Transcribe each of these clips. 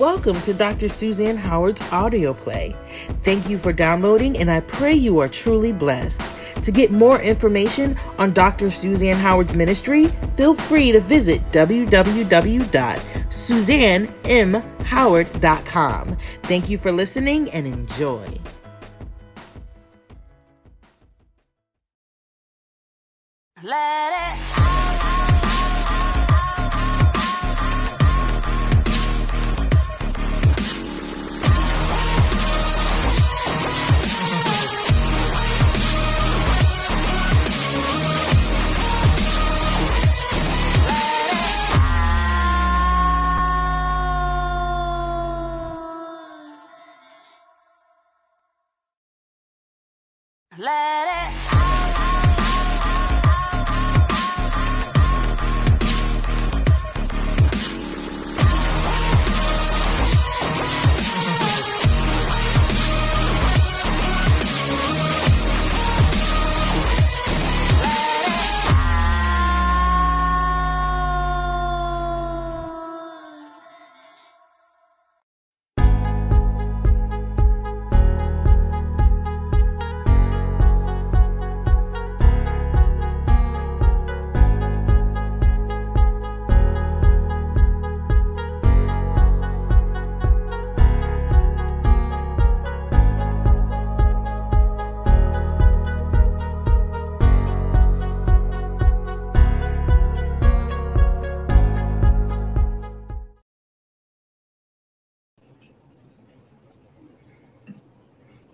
Welcome to Dr. Suzanne Howard's audio play. Thank you for downloading, and I pray you are truly blessed. To get more information on Dr. Suzanne Howard's ministry, feel free to visit www.suzannemhoward.com. Thank you for listening and enjoy. Let it Let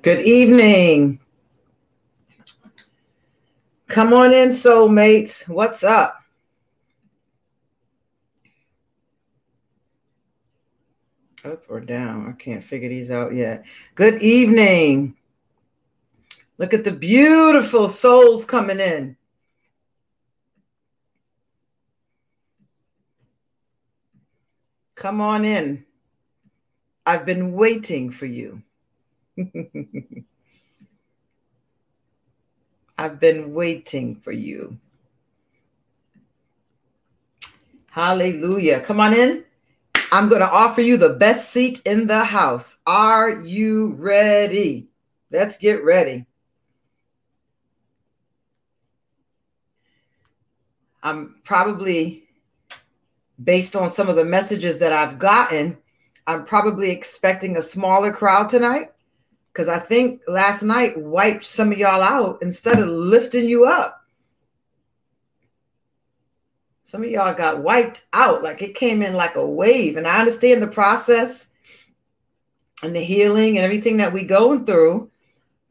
Good evening. Come on in, soulmates. What's up? Up or down? I can't figure these out yet. Good evening. Look at the beautiful souls coming in. Come on in. I've been waiting for you. I've been waiting for you. Hallelujah. Come on in. I'm going to offer you the best seat in the house. Are you ready? Let's get ready. I'm probably, based on some of the messages that I've gotten, I'm probably expecting a smaller crowd tonight because I think last night wiped some of y'all out instead of lifting you up. Some of y'all got wiped out like it came in like a wave. And I understand the process and the healing and everything that we going through,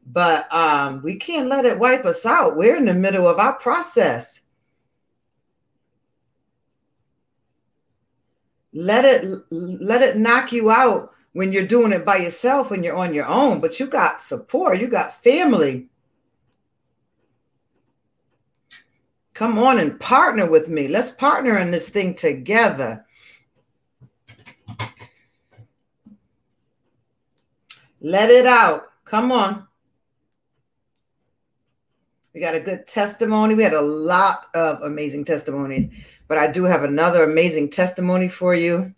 but um, we can't let it wipe us out. We're in the middle of our process. Let it let it knock you out when you're doing it by yourself when you're on your own, but you got support, you got family. Come on and partner with me. Let's partner in this thing together. Let it out. Come on. We got a good testimony. We had a lot of amazing testimonies, but I do have another amazing testimony for you.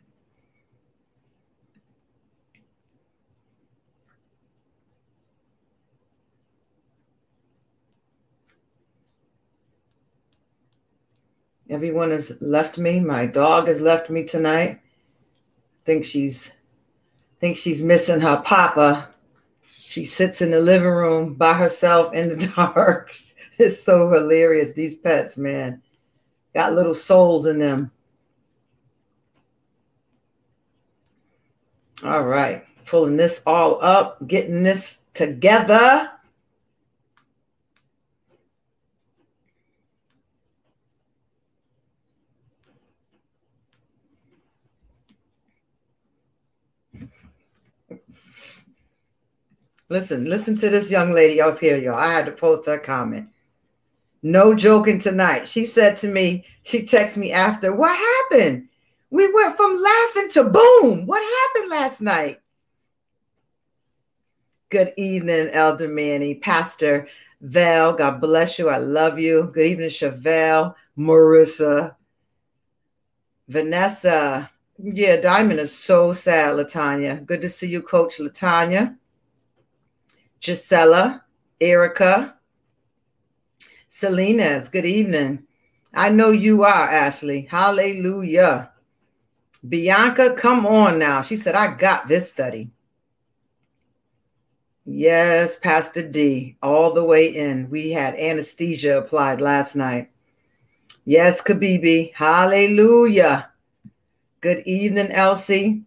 Everyone has left me. My dog has left me tonight. Think she's think she's missing her papa. She sits in the living room by herself in the dark. It's so hilarious. These pets, man, got little souls in them. All right, pulling this all up, getting this together. Listen, listen to this young lady up here, y'all. I had to post her comment. No joking tonight. She said to me, she texted me after, What happened? We went from laughing to boom. What happened last night? Good evening, Elder Manny, Pastor Val. God bless you. I love you. Good evening, Chevelle, Marissa, Vanessa. Yeah, Diamond is so sad, Latanya. Good to see you, Coach Latanya. Gisela, Erica, Selena's, good evening. I know you are, Ashley. Hallelujah. Bianca, come on now. She said, I got this study. Yes, Pastor D, all the way in. We had anesthesia applied last night. Yes, Kabibi. Hallelujah. Good evening, Elsie.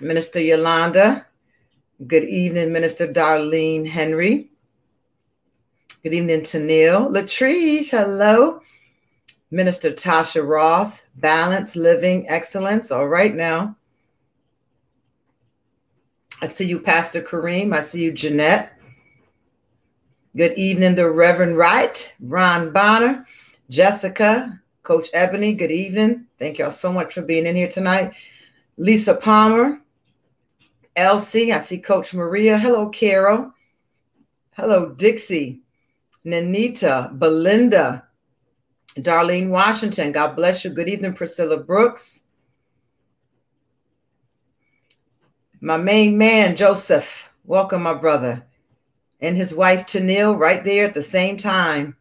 Minister Yolanda. Good evening, Minister Darlene Henry. Good evening to Neil. Latrice, hello. Minister Tasha Ross, Balance, Living, Excellence. All right now. I see you, Pastor Kareem. I see you, Jeanette. Good evening, the Reverend Wright, Ron Bonner, Jessica, Coach Ebony. Good evening. Thank y'all so much for being in here tonight. Lisa Palmer, Elsie. I see Coach Maria. Hello, Carol. Hello, Dixie, Nanita, Belinda, Darlene Washington. God bless you. Good evening, Priscilla Brooks. My main man, Joseph. Welcome, my brother. And his wife, Tanil, right there at the same time.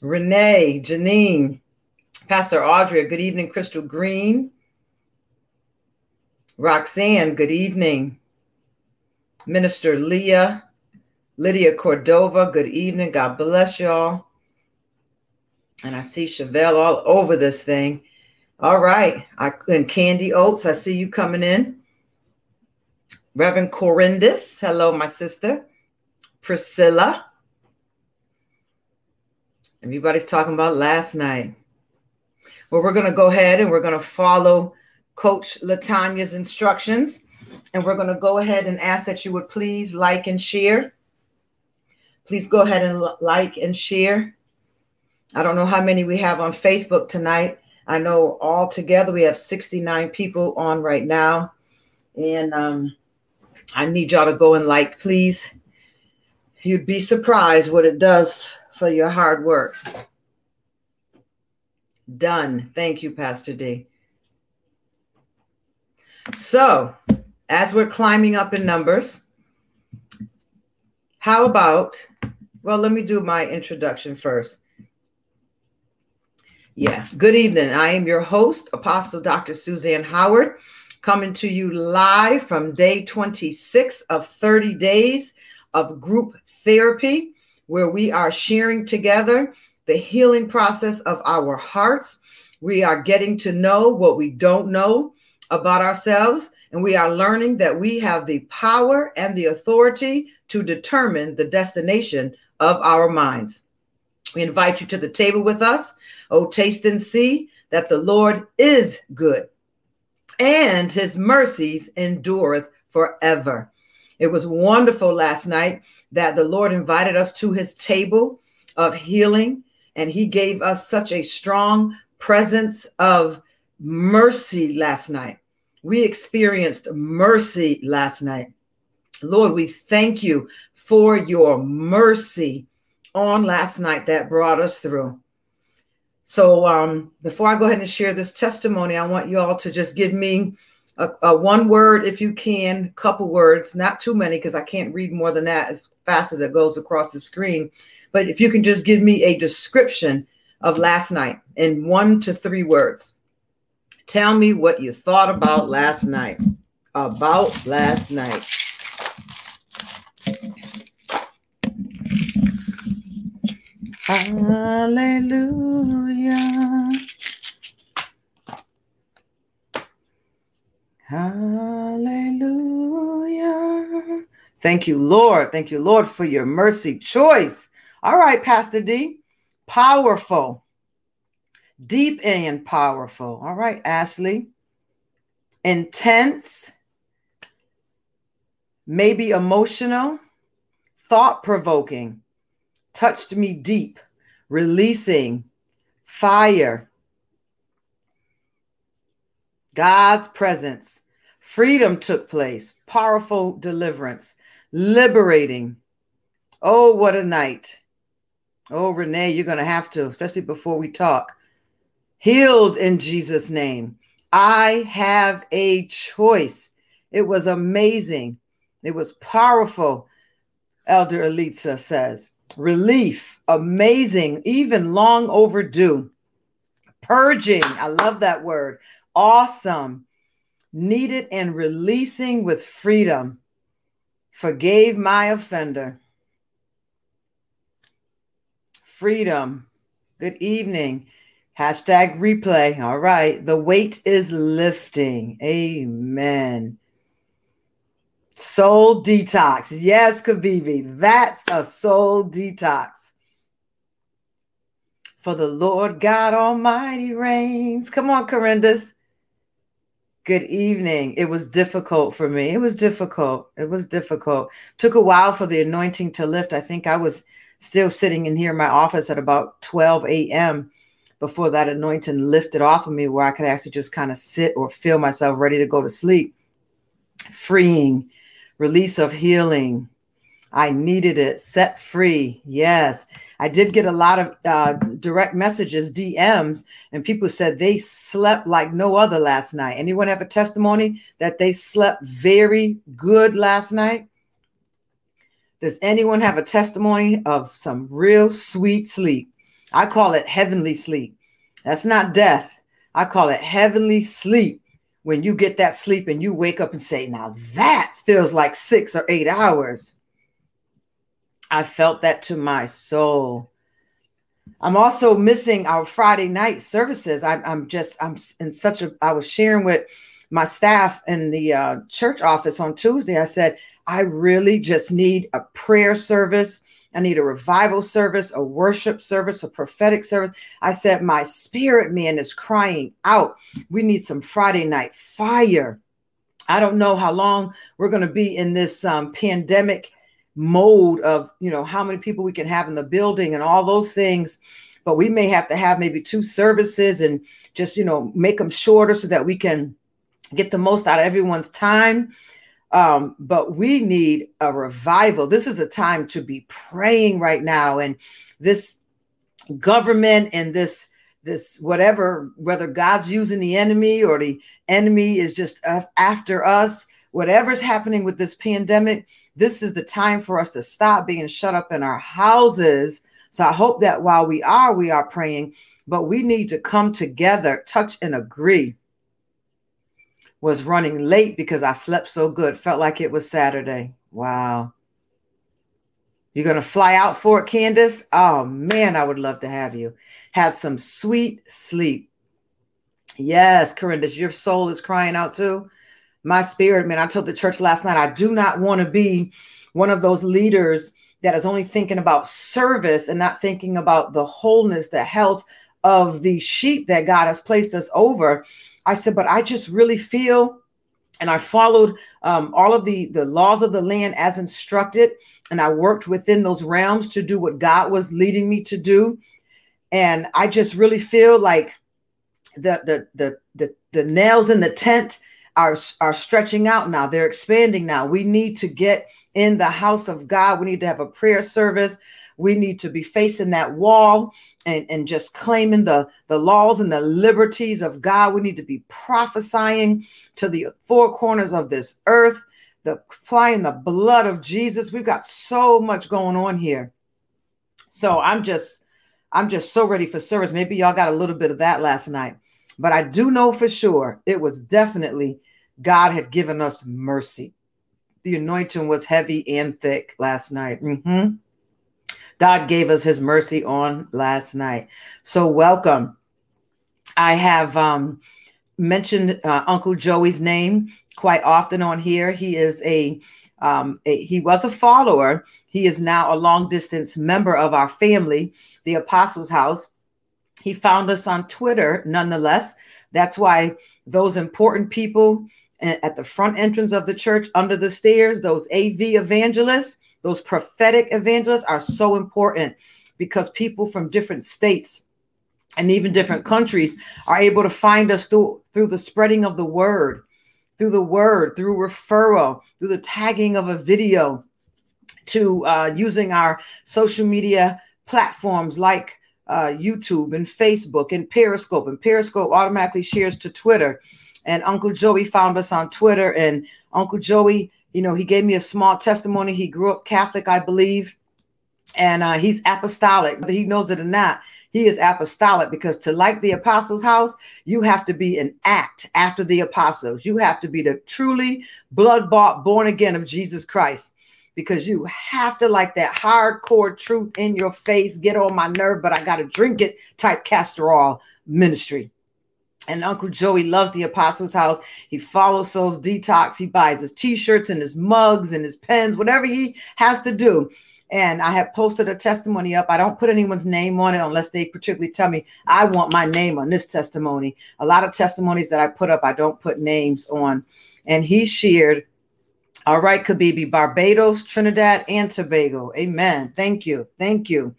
Renee, Janine, Pastor Audrey, good evening, Crystal Green. Roxanne, good evening. Minister Leah, Lydia Cordova, good evening. God bless y'all. And I see Chevelle all over this thing. All right. I, and Candy Oates, I see you coming in. Reverend Corindus, hello, my sister. Priscilla. Everybody's talking about last night. Well, we're going to go ahead and we're going to follow Coach Latanya's instructions. And we're going to go ahead and ask that you would please like and share. Please go ahead and like and share. I don't know how many we have on Facebook tonight. I know all together we have 69 people on right now. And um, I need y'all to go and like, please. You'd be surprised what it does for your hard work. Done. Thank you, Pastor D. So, as we're climbing up in numbers, how about, well, let me do my introduction first. Yeah, good evening. I am your host, Apostle Dr. Suzanne Howard, coming to you live from day 26 of 30 days of group therapy, where we are sharing together the healing process of our hearts. We are getting to know what we don't know about ourselves, and we are learning that we have the power and the authority to determine the destination of our minds. We invite you to the table with us. Oh, taste and see that the Lord is good and his mercies endureth forever. It was wonderful last night that the Lord invited us to his table of healing, and he gave us such a strong presence of mercy last night. We experienced mercy last night. Lord, we thank you for your mercy on last night that brought us through. So, um, before I go ahead and share this testimony, I want you all to just give me a, a one word, if you can, couple words, not too many, because I can't read more than that as fast as it goes across the screen. But if you can just give me a description of last night in one to three words. Tell me what you thought about last night. About last night. Hallelujah. Hallelujah. Thank you, Lord. Thank you, Lord, for your mercy choice. All right, Pastor D. Powerful. Deep and powerful. All right, Ashley. Intense. Maybe emotional. Thought provoking touched me deep, releasing fire, God's presence, freedom took place, powerful deliverance, liberating. Oh, what a night. Oh, Renee, you're going to have to, especially before we talk. Healed in Jesus' name, I have a choice. It was amazing. It was powerful, Elder Elitza says. Relief, amazing, even long overdue. Purging, I love that word. Awesome. Needed and releasing with freedom. Forgave my offender. Freedom. Good evening. Hashtag replay. All right. The weight is lifting. Amen. Soul detox. Yes, Kavivi. That's a soul detox. For the Lord God Almighty reigns. Come on, Corindus. Good evening. It was difficult for me. It was difficult. It was difficult. Took a while for the anointing to lift. I think I was still sitting in here in my office at about 12 a.m. before that anointing lifted off of me, where I could actually just kind of sit or feel myself ready to go to sleep. Freeing, release of healing. I needed it, set free. Yes. I did get a lot of uh, direct messages, DMs, and people said they slept like no other last night. Anyone have a testimony that they slept very good last night? Does anyone have a testimony of some real sweet sleep? I call it heavenly sleep. That's not death. I call it heavenly sleep when you get that sleep and you wake up and say, Now that feels like six or eight hours. I felt that to my soul. I'm also missing our Friday night services. I, am just, I'm in such a, I was sharing with my staff in the uh, church office on Tuesday. I said, I really just need a prayer service. I need a revival service, a worship service, a prophetic service. I said, My spirit man is crying out. We need some Friday night fire. I don't know how long we're going to be in this um, pandemic mode of, you know, how many people we can have in the building and all those things. But we may have to have maybe two services and just, you know, make them shorter so that we can get the most out of everyone's time um, but we need a revival. This is a time to be praying right now. And this government and this this whatever whether god's using the enemy or the enemy is just after us whatever's happening with this pandemic this is the time for us to stop being shut up in our houses so i hope that while we are we are praying but we need to come together touch and agree was running late because I slept so good. Felt like it was Saturday. Wow. You're going to fly out for it, Candace? Oh, man, I would love to have you. Had some sweet sleep. Yes, Corinda, your soul is crying out too. My spirit, man, I told the church last night, I do not want to be one of those leaders that is only thinking about service and not thinking about the wholeness, the health of the sheep that God has placed us over. I said, but I just really feel and I followed um, all of the the laws of the land as instructed, and I worked within those realms to do what God was leading me to do. And I just really feel like the the the the, the nails in the tent are are stretching out now. They're expanding now. We need to get in the house of God. We need to have a prayer service. We need to be facing that wall and, and just claiming the, the laws and the liberties of God. We need to be prophesying to the four corners of this earth, the flying the blood of Jesus. We've got so much going on here. So I'm just I'm just so ready for service. Maybe y'all got a little bit of that last night. But I do know for sure it was definitely God had given us mercy. The anointing was heavy and thick last night. Mm-hmm. God gave us his mercy on last night. So, welcome. I have um, mentioned uh, Uncle Joey's name quite often on here. He is a, um, a, he was a follower. He is now a long distance member of our family, the Apostles House. He found us on Twitter, nonetheless. That's why those important people at the front entrance of the church under the stairs, those AV evangelists, those prophetic evangelists are so important because people from different states and even different countries are able to find us through, through the spreading of the word, through the word, through referral, through the tagging of a video, to uh, using our social media platforms like uh, YouTube and Facebook and Periscope, and Periscope automatically shares to Twitter. And Uncle Joey found us on Twitter, and Uncle Joey, you know, he gave me a small testimony. He grew up Catholic, I believe, and uh, he's apostolic. Whether he knows it or not, he is apostolic because to like the apostles' house, you have to be an act after the apostles. You have to be the truly blood bought, born again of Jesus Christ because you have to like that hardcore truth in your face, get on my nerve, but I got to drink it type castor oil ministry. And Uncle Joey loves the Apostles' House. He follows Souls Detox. He buys his t-shirts and his mugs and his pens, whatever he has to do. And I have posted a testimony up. I don't put anyone's name on it unless they particularly tell me I want my name on this testimony. A lot of testimonies that I put up, I don't put names on. And he shared all right, Kabibi, Barbados, Trinidad, and Tobago. Amen. Thank you. Thank you.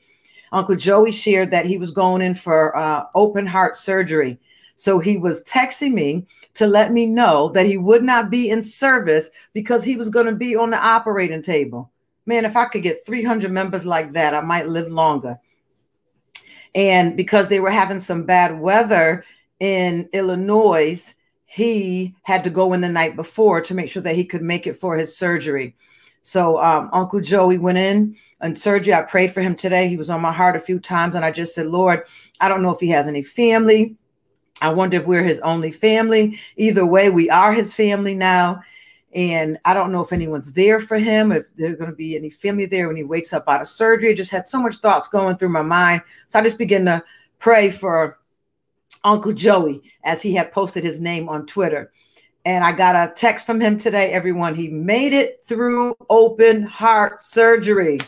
Uncle Joey shared that he was going in for uh, open heart surgery. So he was texting me to let me know that he would not be in service because he was going to be on the operating table. Man, if I could get 300 members like that, I might live longer. And because they were having some bad weather in Illinois, he had to go in the night before to make sure that he could make it for his surgery. So um, Uncle Joey went in and surgery. I prayed for him today. He was on my heart a few times, and I just said, Lord, I don't know if he has any family. I wonder if we're his only family. Either way, we are his family now. And I don't know if anyone's there for him, if there's going to be any family there when he wakes up out of surgery. I just had so much thoughts going through my mind. So I just began to pray for Uncle Joey, as he had posted his name on Twitter. And I got a text from him today, everyone. He made it through open heart surgery.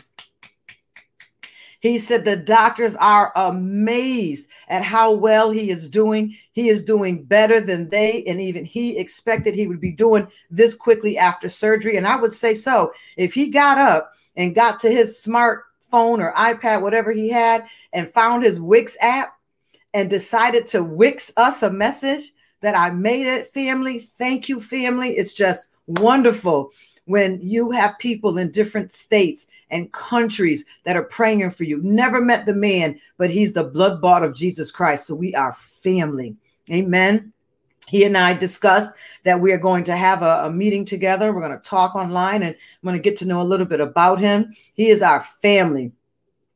He said the doctors are amazed at how well he is doing. He is doing better than they and even he expected he would be doing this quickly after surgery. And I would say so. If he got up and got to his smartphone or iPad, whatever he had, and found his Wix app and decided to wix us a message that I made it, family. Thank you, family. It's just wonderful when you have people in different states and countries that are praying for you. Never met the man, but he's the blood bought of Jesus Christ. So we are family. Amen. He and I discussed that we are going to have a, a meeting together. We're going to talk online and I'm going to get to know a little bit about him. He is our family.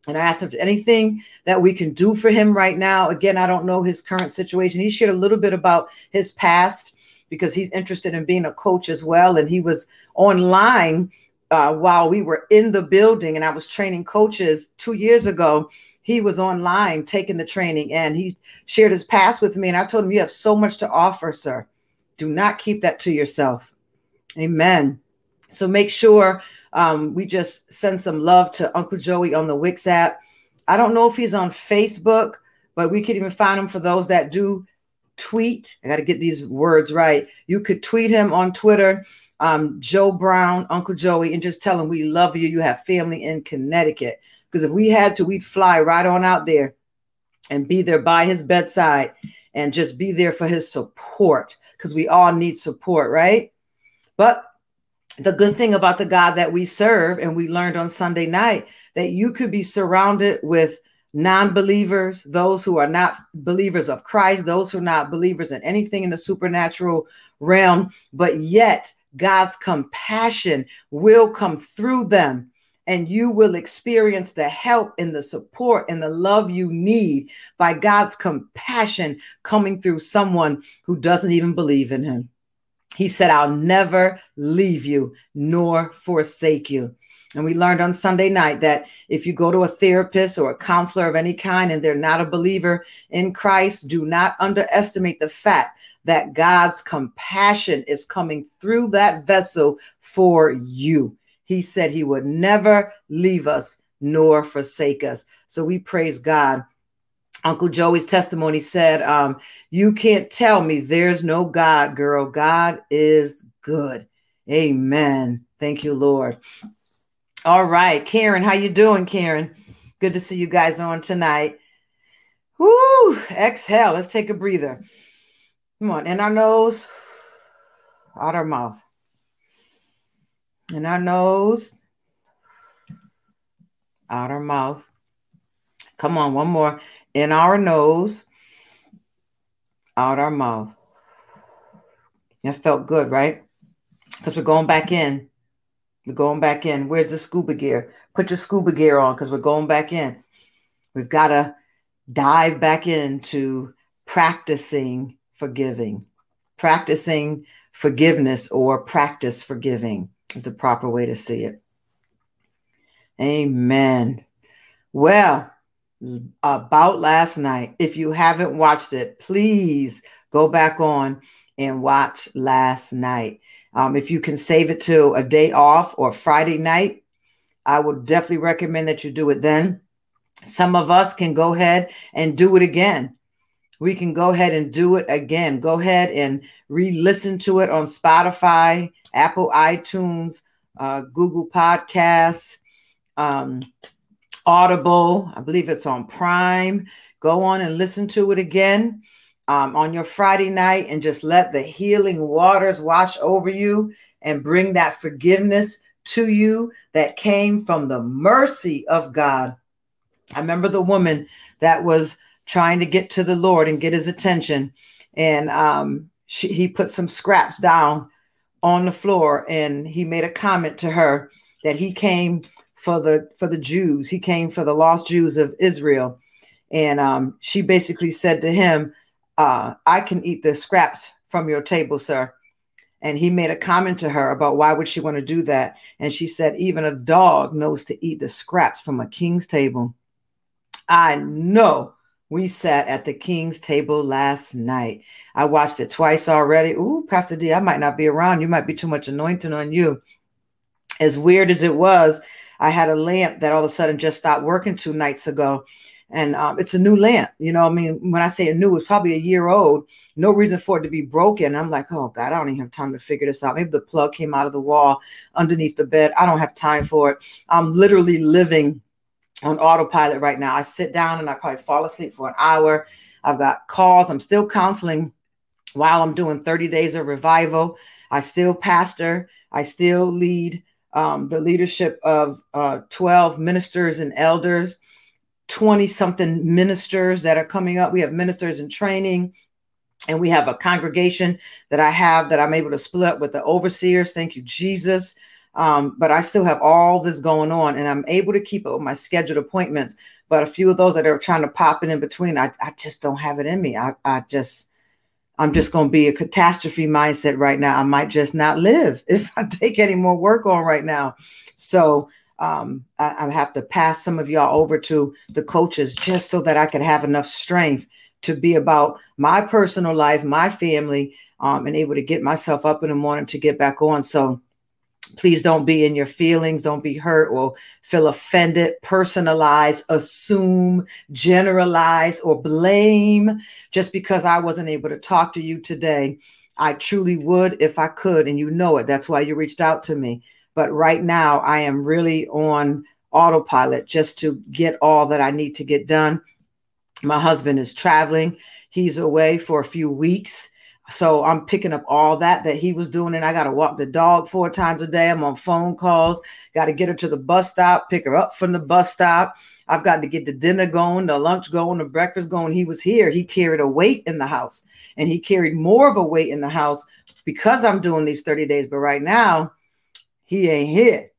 And I asked him if anything that we can do for him right now. Again, I don't know his current situation. He shared a little bit about his past because he's interested in being a coach as well. And he was online uh, while we were in the building and I was training coaches two years ago. He was online taking the training and he shared his past with me. And I told him, You have so much to offer, sir. Do not keep that to yourself. Amen. So make sure um, we just send some love to Uncle Joey on the Wix app. I don't know if he's on Facebook, but we could even find him for those that do tweet. I got to get these words right. You could tweet him on Twitter, um, Joe Brown, Uncle Joey, and just tell him we love you. You have family in Connecticut. Because if we had to, we'd fly right on out there and be there by his bedside and just be there for his support because we all need support, right? But the good thing about the God that we serve, and we learned on Sunday night that you could be surrounded with non believers, those who are not believers of Christ, those who are not believers in anything in the supernatural realm, but yet God's compassion will come through them. And you will experience the help and the support and the love you need by God's compassion coming through someone who doesn't even believe in Him. He said, I'll never leave you nor forsake you. And we learned on Sunday night that if you go to a therapist or a counselor of any kind and they're not a believer in Christ, do not underestimate the fact that God's compassion is coming through that vessel for you. He said he would never leave us nor forsake us. So we praise God Uncle Joey's testimony said, um, You can't tell me there's no God, girl. God is good. Amen. Thank you, Lord. All right, Karen, how you doing, Karen? Good to see you guys on tonight. Whoo, exhale. Let's take a breather. Come on, in our nose, out our mouth. In our nose, out our mouth. Come on, one more. In our nose, out our mouth. That felt good, right? Because we're going back in. We're going back in. Where's the scuba gear? Put your scuba gear on because we're going back in. We've got to dive back into practicing forgiving. Practicing forgiveness or practice forgiving is the proper way to see it. Amen. Well, about last night, if you haven't watched it, please go back on and watch last night. Um, if you can save it to a day off or Friday night, I would definitely recommend that you do it then. Some of us can go ahead and do it again. We can go ahead and do it again. Go ahead and re listen to it on Spotify, Apple iTunes, uh, Google Podcasts, um, Audible. I believe it's on Prime. Go on and listen to it again um, on your Friday night and just let the healing waters wash over you and bring that forgiveness to you that came from the mercy of God. I remember the woman that was trying to get to the Lord and get his attention, and um, she, he put some scraps down on the floor, and he made a comment to her that he came for the for the Jews. He came for the lost Jews of Israel, and um, she basically said to him, uh, I can eat the scraps from your table, sir. And he made a comment to her about why would she want to do that. And she said, even a dog knows to eat the scraps from a king's table. I know we sat at the king's table last night. I watched it twice already. Ooh, Pastor D, I might not be around. You might be too much anointing on you. As weird as it was, I had a lamp that all of a sudden just stopped working two nights ago and um, it's a new lamp. You know, I mean, when I say a new, it's probably a year old. No reason for it to be broken. I'm like, oh God, I don't even have time to figure this out. Maybe the plug came out of the wall underneath the bed. I don't have time for it. I'm literally living on autopilot right now. I sit down and I probably fall asleep for an hour. I've got calls. I'm still counseling while I'm doing 30 days of revival. I still pastor. I still lead um, the leadership of uh, 12 ministers and elders. 20 something ministers that are coming up. We have ministers in training and we have a congregation that I have that I'm able to split up with the overseers. Thank you, Jesus. Um, but I still have all this going on and I'm able to keep up with my scheduled appointments. But a few of those that are trying to pop in in between, I, I just don't have it in me. I, I just, I'm just going to be a catastrophe mindset right now. I might just not live if I take any more work on right now. So um, I, I have to pass some of y'all over to the coaches just so that I can have enough strength to be about my personal life, my family, um, and able to get myself up in the morning to get back on. So please don't be in your feelings, don't be hurt or feel offended, personalize, assume, generalize, or blame just because I wasn't able to talk to you today. I truly would if I could, and you know it. That's why you reached out to me. But right now, I am really on autopilot just to get all that I need to get done. My husband is traveling, he's away for a few weeks. So I'm picking up all that that he was doing, and I got to walk the dog four times a day. I'm on phone calls, got to get her to the bus stop, pick her up from the bus stop. I've got to get the dinner going, the lunch going, the breakfast going. He was here. He carried a weight in the house, and he carried more of a weight in the house because I'm doing these 30 days. But right now, he ain't here.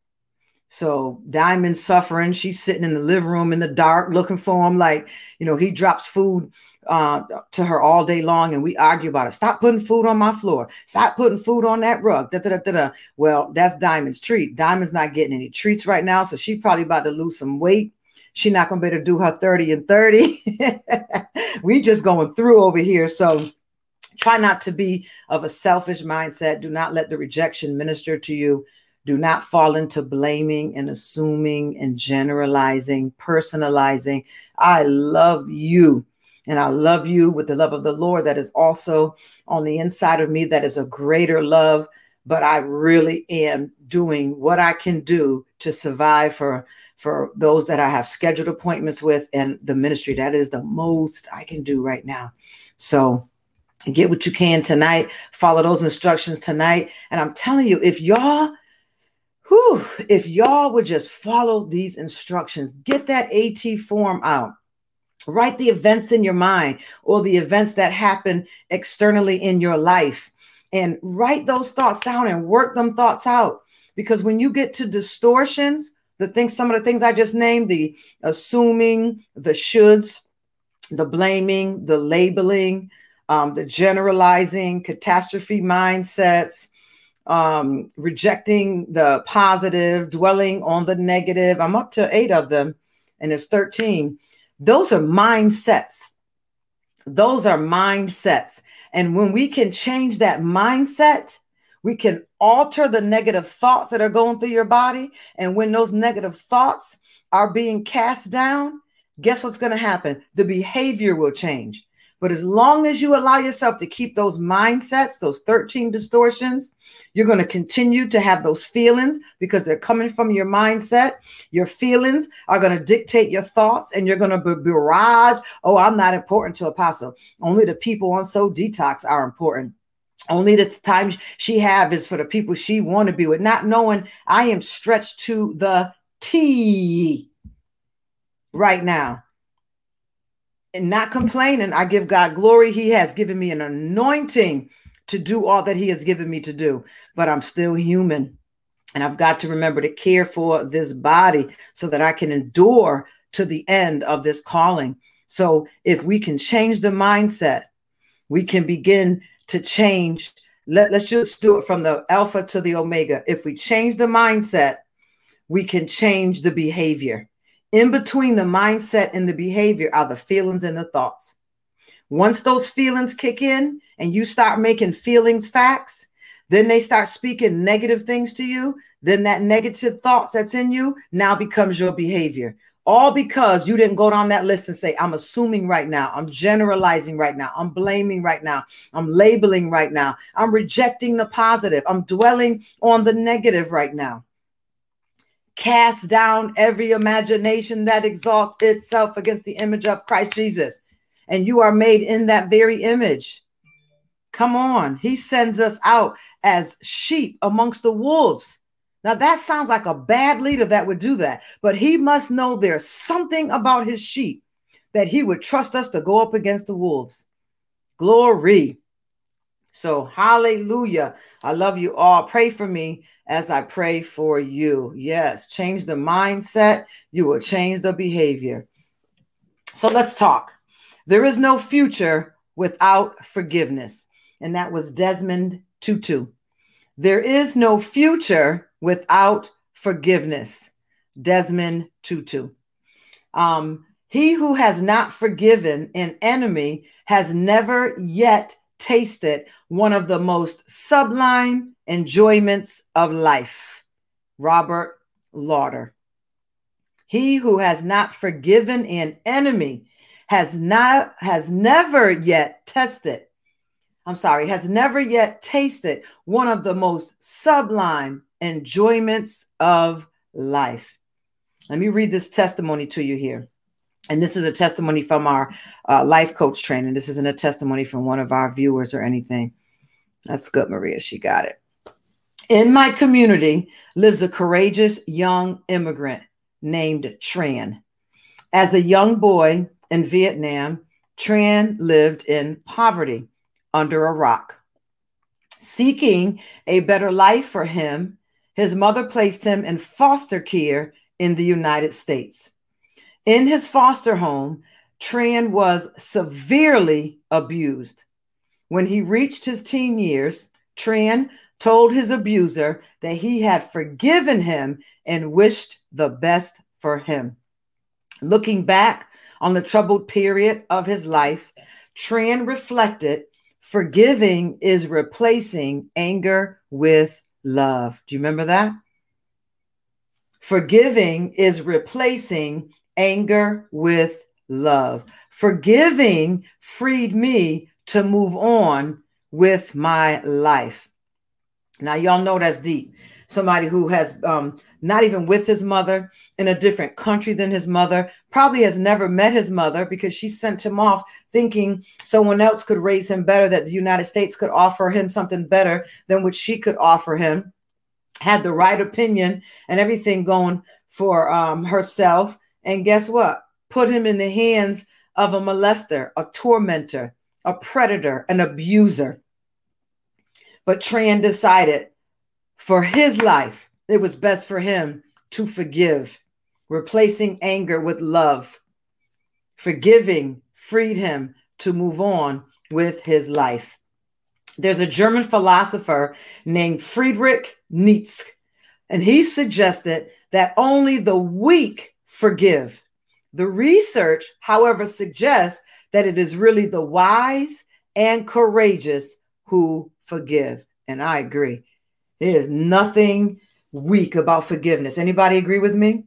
So Diamond's suffering. She's sitting in the living room in the dark looking for him. Like, you know, he drops food uh, to her all day long and we argue about it. Stop putting food on my floor. Stop putting food on that rug. Da, da, da, Well, that's Diamond's treat. Diamond's not getting any treats right now. So she probably about to lose some weight. She's not going to be able to do her 30 and 30. we just going through over here. So try not to be of a selfish mindset. Do not let the rejection minister to you do not fall into blaming and assuming and generalizing, personalizing. I love you. And I love you with the love of the Lord that is also on the inside of me, that is a greater love. But I really am doing what I can do to survive for, for those that I have scheduled appointments with and the ministry. That is the most I can do right now. So get what you can tonight. Follow those instructions tonight. And I'm telling you, if y'all Whew, if y'all would just follow these instructions, get that AT form out. Write the events in your mind or the events that happen externally in your life and write those thoughts down and work them thoughts out. Because when you get to distortions, the things, some of the things I just named, the assuming, the shoulds, the blaming, the labeling, um, the generalizing, catastrophe mindsets, um, rejecting the positive, dwelling on the negative. I'm up to eight of them, and there's 13. Those are mindsets. Those are mindsets. And when we can change that mindset, we can alter the negative thoughts that are going through your body. And when those negative thoughts are being cast down, guess what's going to happen? The behavior will change. But as long as you allow yourself to keep those mindsets, those 13 distortions, you're going to continue to have those feelings because they're coming from your mindset. Your feelings are going to dictate your thoughts and you're going to barrage. Oh, I'm not important to Apostle. Only the people on Soul Detox are important. Only the time she have is for the people she want to be with, not knowing I am stretched to the T right now and not complaining. I give God glory. He has given me an anointing to do all that He has given me to do, but I'm still human. And I've got to remember to care for this body so that I can endure to the end of this calling. So if we can change the mindset, we can begin to change. Let, let's just do it from the alpha to the omega. If we change the mindset, we can change the behavior. In between the mindset and the behavior are the feelings and the thoughts. Once those feelings kick in and you start making feelings facts, then they start speaking negative things to you. Then that negative thoughts that's in you now becomes your behavior. All because you didn't go down that list and say, I'm assuming right now, I'm generalizing right now, I'm blaming right now, I'm labeling right now, I'm rejecting the positive, I'm dwelling on the negative right now. Cast down every imagination that exalts itself against the image of Christ Jesus. And you are made in that very image. Come on. He sends us out as sheep amongst the wolves. Now, that sounds like a bad leader that would do that, but he must know there's something about his sheep that he would trust us to go up against the wolves. Glory. So, hallelujah. I love you all. Pray for me as I pray for you. Yes, change the mindset, you will change the behavior. So, let's talk. There is no future without forgiveness. And that was Desmond Tutu. There is no future without forgiveness. Desmond Tutu. Um, he who has not forgiven an enemy has never yet tasted one of the most sublime enjoyments of life. Robert Lauder. He who has not forgiven an enemy has not has never yet tested. I'm sorry, has never yet tasted one of the most sublime enjoyments of life. Let me read this testimony to you here and this is a testimony from our uh, life coach training. This isn't a testimony from one of our viewers or anything. That's good, Maria. She got it. In my community lives a courageous young immigrant named Tran. As a young boy in Vietnam, Tran lived in poverty under a rock. Seeking a better life for him, his mother placed him in foster care in the United States. In his foster home, Tran was severely abused. When he reached his teen years, Tran told his abuser that he had forgiven him and wished the best for him. Looking back on the troubled period of his life, Tran reflected forgiving is replacing anger with love. Do you remember that? Forgiving is replacing anger with love. Forgiving freed me to move on with my life. Now, y'all know that's deep. Somebody who has um, not even with his mother in a different country than his mother, probably has never met his mother because she sent him off thinking someone else could raise him better, that the United States could offer him something better than what she could offer him, had the right opinion and everything going for um, herself and guess what? Put him in the hands of a molester, a tormentor, a predator, an abuser. But Tran decided for his life, it was best for him to forgive, replacing anger with love. Forgiving freed him to move on with his life. There's a German philosopher named Friedrich Nietzsche, and he suggested that only the weak forgive. The research, however, suggests that it is really the wise and courageous who forgive. And I agree. There is nothing weak about forgiveness. Anybody agree with me?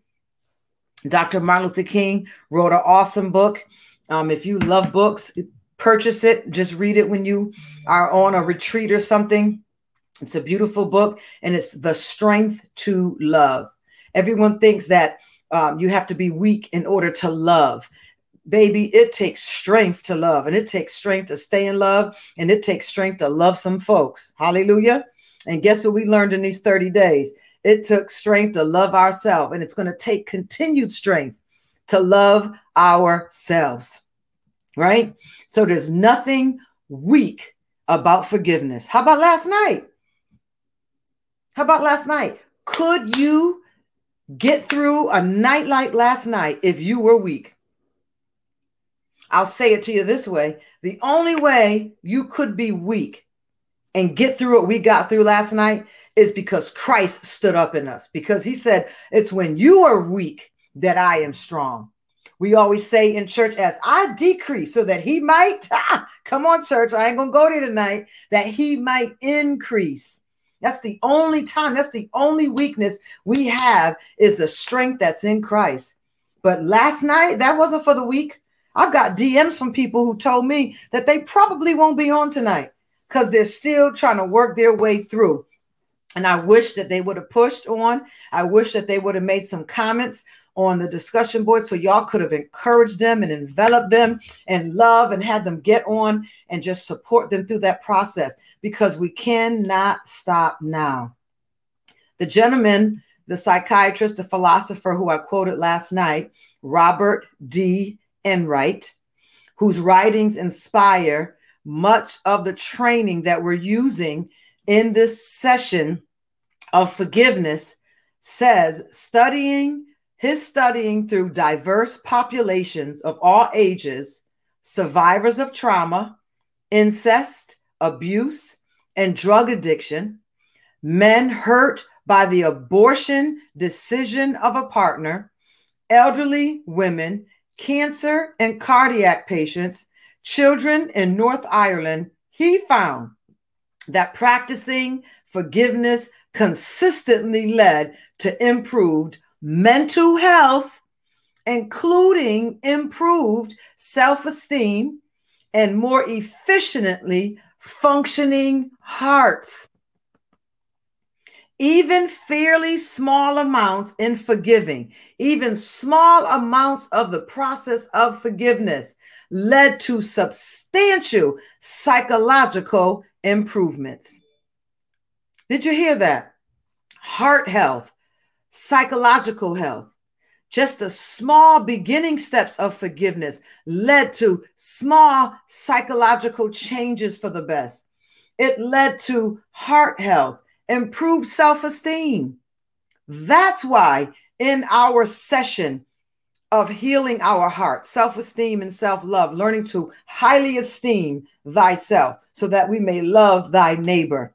Dr. Martin Luther King wrote an awesome book. Um, if you love books, purchase it. Just read it when you are on a retreat or something. It's a beautiful book, and it's The Strength to Love. Everyone thinks that um, you have to be weak in order to love. Baby, it takes strength to love, and it takes strength to stay in love, and it takes strength to love some folks. Hallelujah. And guess what we learned in these 30 days? It took strength to love ourselves, and it's going to take continued strength to love ourselves right? So there's nothing weak about forgiveness. How about last night? How about last night? Could you get through a night like last night if you were weak? I'll say it to you this way the only way you could be weak and get through what we got through last night is because Christ stood up in us, because he said, It's when you are weak that I am strong. We always say in church, as I decrease, so that he might, ah, come on, church, I ain't gonna go there tonight, that he might increase. That's the only time, that's the only weakness we have is the strength that's in Christ. But last night, that wasn't for the weak. I've got DMs from people who told me that they probably won't be on tonight because they're still trying to work their way through. And I wish that they would have pushed on. I wish that they would have made some comments on the discussion board so y'all could have encouraged them and enveloped them and love and had them get on and just support them through that process because we cannot stop now. The gentleman, the psychiatrist, the philosopher who I quoted last night, Robert D. Enright, whose writings inspire much of the training that we're using in this session of forgiveness, says studying his studying through diverse populations of all ages, survivors of trauma, incest, abuse, and drug addiction, men hurt by the abortion decision of a partner, elderly women, cancer and cardiac patients, children in North Ireland, he found that practicing forgiveness consistently led to improved mental health, including improved self esteem and more efficiently functioning hearts. Even fairly small amounts in forgiving, even small amounts of the process of forgiveness led to substantial psychological improvements. Did you hear that? Heart health, psychological health. Just the small beginning steps of forgiveness led to small psychological changes for the best. It led to heart health, improved self esteem. That's why in our session of healing our heart, self esteem and self love, learning to highly esteem thyself so that we may love thy neighbor.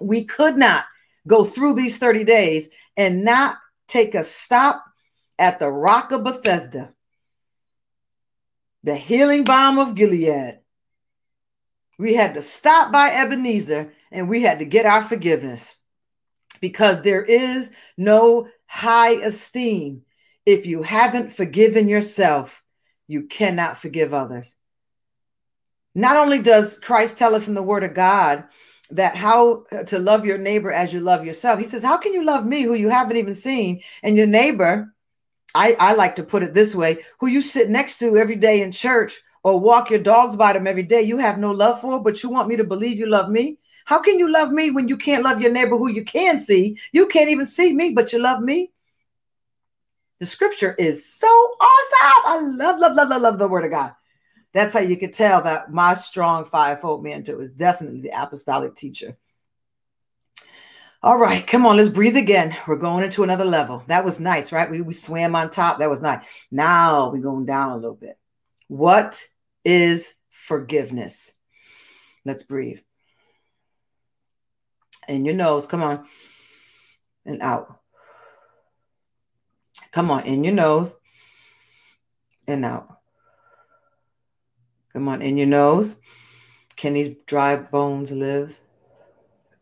We could not go through these 30 days and not take a stop at the rock of Bethesda, the healing balm of Gilead. We had to stop by Ebenezer and we had to get our forgiveness because there is no high esteem. If you haven't forgiven yourself, you cannot forgive others. Not only does Christ tell us in the Word of God that how to love your neighbor as you love yourself. He says, How can you love me who you haven't even seen? And your neighbor, I, I like to put it this way, who you sit next to every day in church or walk your dogs by them every day, you have no love for, but you want me to believe you love me? How can you love me when you can't love your neighbor who you can see? You can't even see me, but you love me. The scripture is so awesome. I love, love, love, love, love the word of God. That's how you could tell that my strong fivefold mentor was definitely the apostolic teacher. All right, come on, let's breathe again. We're going into another level. That was nice, right? We, we swam on top. That was nice. Now we're going down a little bit. What is forgiveness? Let's breathe. In your nose, come on, and out. Come on, in your nose and out. Come on, in your nose. Can these dry bones live?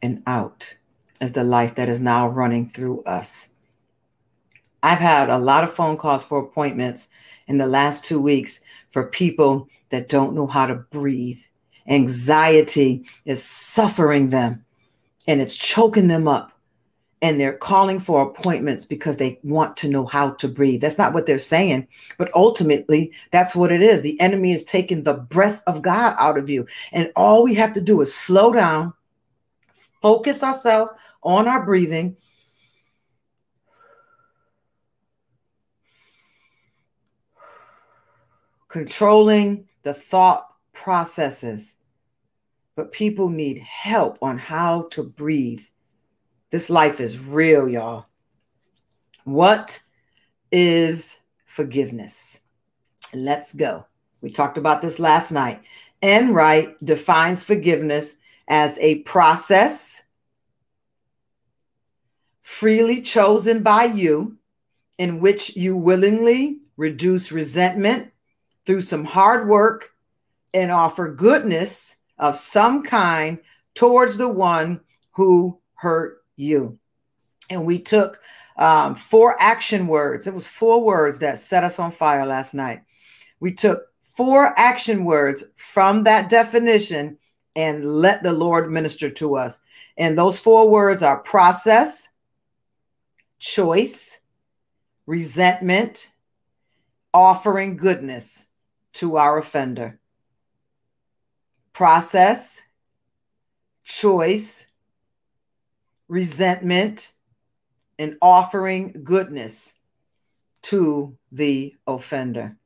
And out is the life that is now running through us. I've had a lot of phone calls for appointments in the last two weeks for people that don't know how to breathe. Anxiety is suffering them and it's choking them up. And they're calling for appointments because they want to know how to breathe. That's not what they're saying, but ultimately, that's what it is. The enemy is taking the breath of God out of you. And all we have to do is slow down, focus ourselves on our breathing. Controlling the thought processes. But people need help on how to breathe. This life is real, y'all. What is forgiveness? Let's go. We talked about this last night. Enright defines forgiveness as a process freely chosen by you in which you willingly reduce resentment through some hard work and offer goodness of some kind towards the one who hurt you. And we took um, four action words. It was four words that set us on fire last night. We took four action words from that definition and let the Lord minister to us. And those four words are process, choice, resentment, offering goodness to our offender. Process, choice, resentment, and offering goodness to the offender.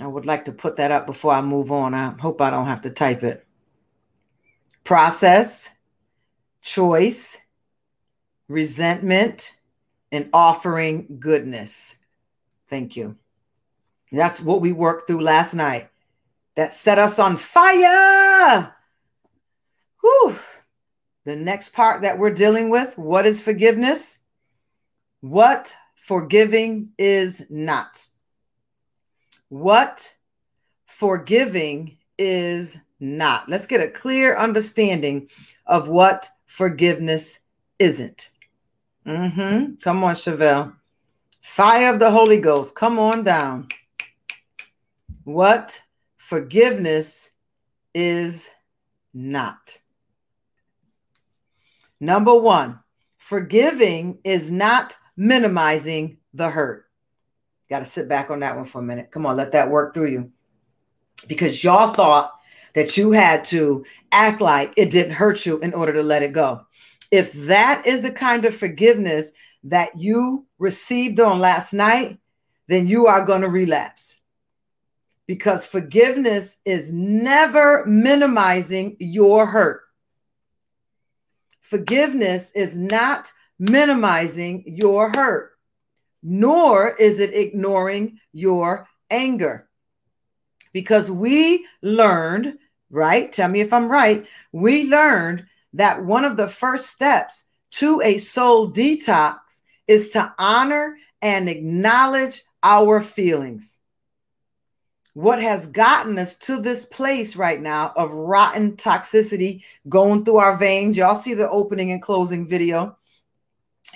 I would like to put that up before I move on. I hope I don't have to type it. Process, choice, resentment, and offering goodness. Thank you. That's what we worked through last night. That set us on fire. Whew. The next part that we're dealing with what is forgiveness? What forgiving is not. What forgiving is not. Let's get a clear understanding of what forgiveness isn't. Mm-hmm. Come on, Chevelle. Fire of the Holy Ghost. Come on down. What forgiveness is not. Number one, forgiving is not minimizing the hurt. Got to sit back on that one for a minute. Come on, let that work through you. Because y'all thought that you had to act like it didn't hurt you in order to let it go if that is the kind of forgiveness that you received on last night, then you are going to relapse. Because forgiveness is never minimizing your hurt. Forgiveness is not minimizing your hurt, nor is it ignoring your anger. Because we learned, right? Tell me if I'm right. We learned that one of the first steps to a soul detox is to honor and acknowledge our feelings. What has gotten us to this place right now of rotten toxicity going through our veins, y'all see the opening and closing video,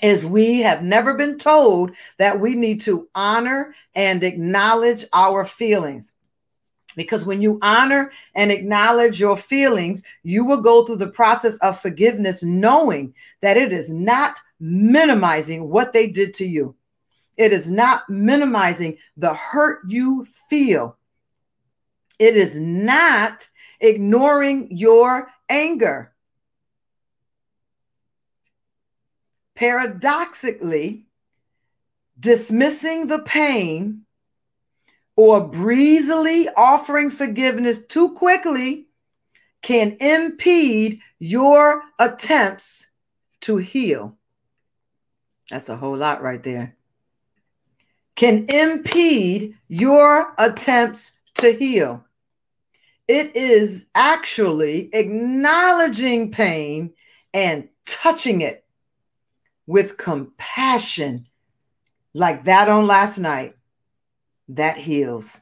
is we have never been told that we need to honor and acknowledge our feelings. Because when you honor and acknowledge your feelings, you will go through the process of forgiveness, knowing that it is not minimizing what they did to you. It is not minimizing the hurt you feel. It is not ignoring your anger. Paradoxically, dismissing the pain or breezily offering forgiveness too quickly can impede your attempts to heal. That's a whole lot right there. Can impede your attempts to heal. It is actually acknowledging pain and touching it with compassion, like that on last night, that heals.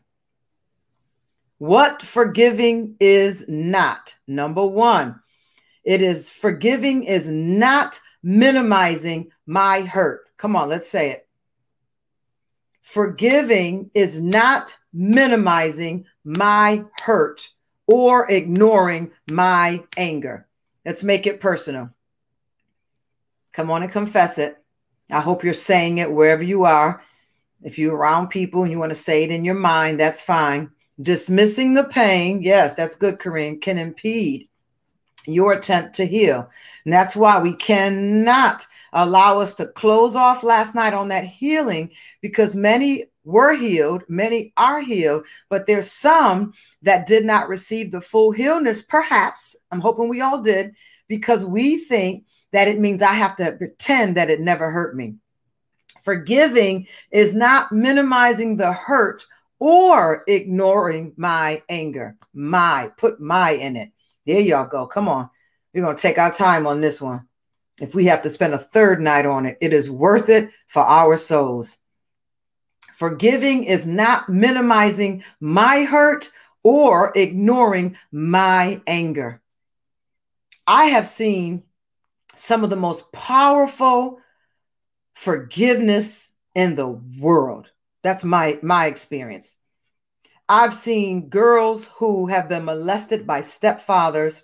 What forgiving is not. Number one, it is forgiving is not minimizing my hurt. Come on, let's say it. Forgiving is not minimizing my hurt or ignoring my anger. Let's make it personal. Come on and confess it. I hope you're saying it wherever you are. If you're around people and you want to say it in your mind, that's fine. Dismissing the pain, yes, that's good, Corinne, can impede your attempt to heal. And that's why we cannot allow us to close off last night on that healing because many were healed, many are healed, but there's some that did not receive the full healness, perhaps. I'm hoping we all did because we think that it means I have to pretend that it never hurt me. Forgiving is not minimizing the hurt or ignoring my anger. My, put my in it. There y'all go. Come on. We're going to take our time on this one. If we have to spend a third night on it, it is worth it for our souls. Forgiving is not minimizing my hurt or ignoring my anger. I have seen some of the most powerful forgiveness in the world. That's my my experience. I've seen girls who have been molested by stepfathers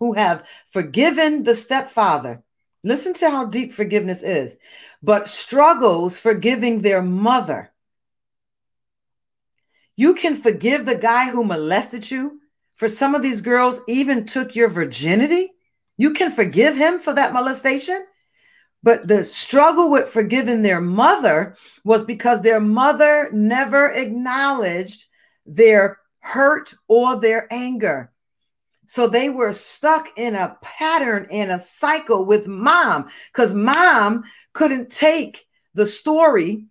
who have forgiven the stepfather. Listen to how deep forgiveness is, but struggles forgiving their mother. You can forgive the guy who molested you. For some of these girls, even took your virginity. You can forgive him for that molestation. But the struggle with forgiving their mother was because their mother never acknowledged their hurt or their anger. So they were stuck in a pattern in a cycle with mom because mom couldn't take the story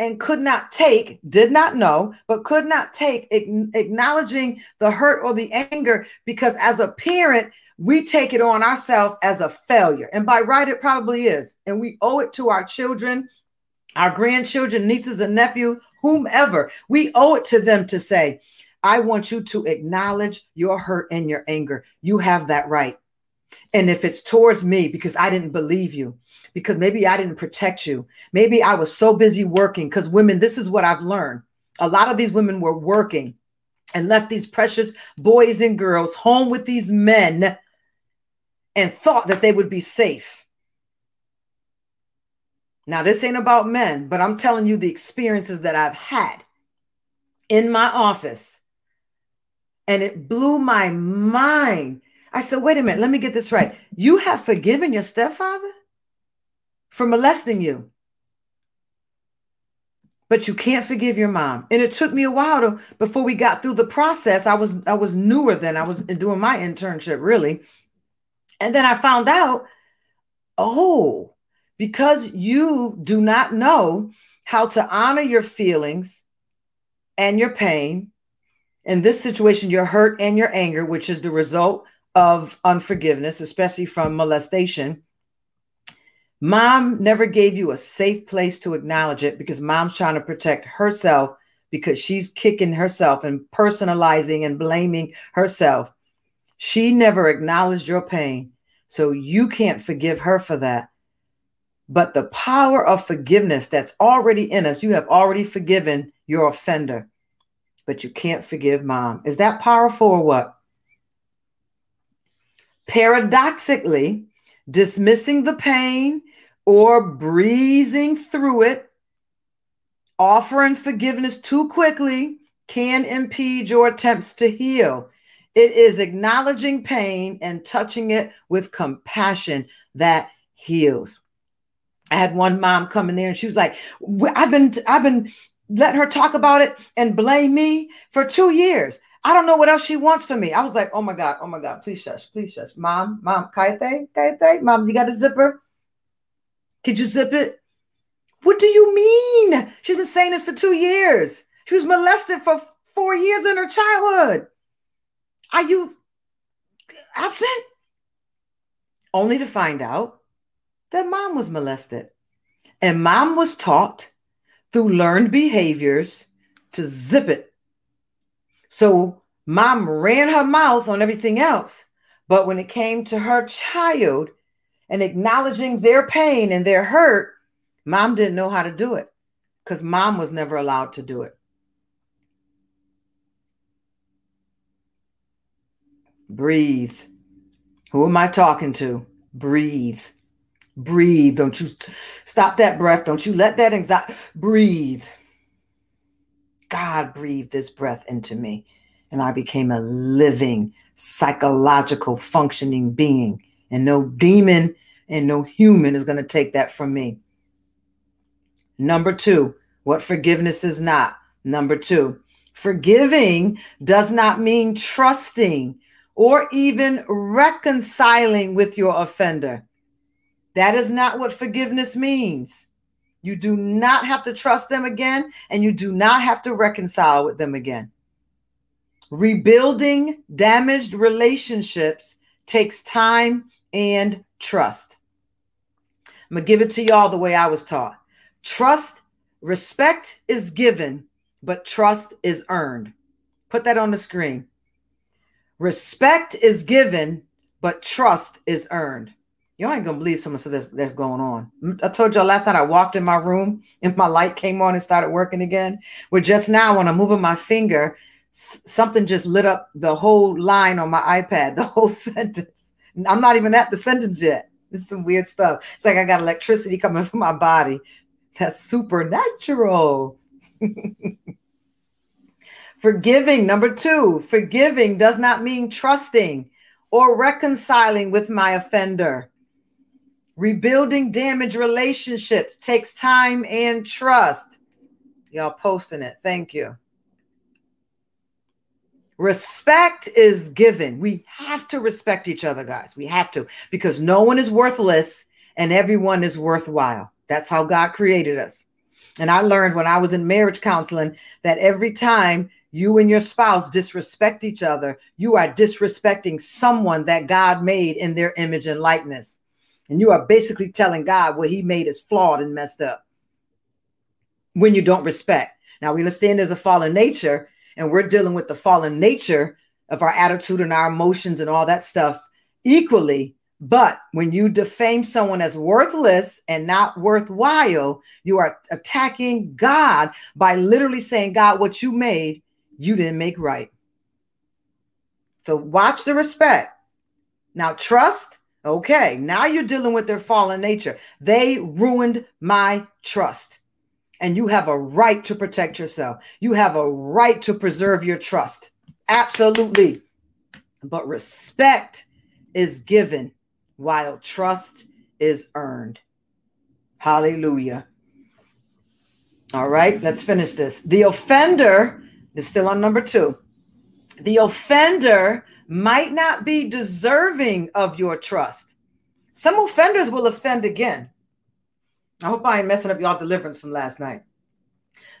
and could not take, did not know, but could not take acknowledging the hurt or the anger because as a parent, we take it on ourselves as a failure. And by right, it probably is. And we owe it to our children, our grandchildren, nieces and nephews, whomever. We owe it to them to say, I want you to acknowledge your hurt and your anger. You have that right. And if it's towards me because I didn't believe you, because maybe I didn't protect you, maybe I was so busy working, because women, this is what I've learned. A lot of these women were working and left these precious boys and girls home with these men and thought that they would be safe. Now, this ain't about men, but I'm telling you the experiences that I've had in my office. And it blew my mind. I said, wait a minute, let me get this right. You have forgiven your stepfather for molesting you, but you can't forgive your mom. And it took me a while to before we got through the process. I was I was newer then. I was doing my internship really. And then I found out, oh, because you do not know how to honor your feelings and your pain, in this situation, your hurt and your anger, which is the result of unforgiveness, especially from molestation. Mom never gave you a safe place to acknowledge it because mom's trying to protect herself because she's kicking herself and personalizing and blaming herself. She never acknowledged your pain. So you can't forgive her for that. But the power of forgiveness that's already in us, you have already forgiven your offender, but you can't forgive mom. Is that powerful or what? Paradoxically, dismissing the pain or breezing through it, offering forgiveness too quickly can impede your attempts to heal. It is acknowledging pain and touching it with compassion that heals. I had one mom come in there and she was like, I've been, I've been letting her talk about it and blame me for two years. I don't know what else she wants from me. I was like, oh my God, oh my God, please shush, please shush. Mom, mom, Kaite, Kaite, mom, you got a zipper? Could you zip it? What do you mean? She's been saying this for two years. She was molested for four years in her childhood. Are you absent? Only to find out that mom was molested. And mom was taught through learned behaviors to zip it. So mom ran her mouth on everything else. But when it came to her child and acknowledging their pain and their hurt, mom didn't know how to do it because mom was never allowed to do it. Breathe. Who am I talking to? Breathe. Breathe. Don't you stop that breath. Don't you let that anxiety breathe. God breathed this breath into me, and I became a living, psychological, functioning being. And no demon and no human is going to take that from me. Number two, what forgiveness is not. Number two, forgiving does not mean trusting or even reconciling with your offender. That is not what forgiveness means. You do not have to trust them again, and you do not have to reconcile with them again. Rebuilding damaged relationships takes time and trust. I'm going to give it to y'all the way I was taught. Trust, respect is given, but trust is earned. Put that on the screen. Respect is given, but trust is earned. Y'all ain't gonna believe some of this that's going on. I told y'all last night I walked in my room and my light came on and started working again. Well, just now when I'm moving my finger, something just lit up the whole line on my iPad, the whole sentence. I'm not even at the sentence yet. Is some weird stuff. It's like I got electricity coming from my body. That's supernatural. Forgiving, number two, forgiving does not mean trusting or reconciling with my offender. Rebuilding damaged relationships takes time and trust. Y'all posting it. Thank you. Respect is given. We have to respect each other, guys. We have to because no one is worthless and everyone is worthwhile. That's how God created us. And I learned when I was in marriage counseling that every time you and your spouse disrespect each other, you are disrespecting someone that God made in their image and likeness. And you are basically telling God what he made is flawed and messed up when you don't respect. Now, we understand there's a fallen nature, and we're dealing with the fallen nature of our attitude and our emotions and all that stuff equally. But when you defame someone as worthless and not worthwhile, you are attacking God by literally saying, God, what you made, you didn't make right. So watch the respect. Now, trust. Okay, now you're dealing with their fallen nature. They ruined my trust. And you have a right to protect yourself. You have a right to preserve your trust. Absolutely. But respect is given while trust is earned. Hallelujah. All right, let's finish this. The offender is still on number two. The offender might not be deserving of your trust. Some offenders will offend again. I hope I ain't messing up y'all deliverance from last night.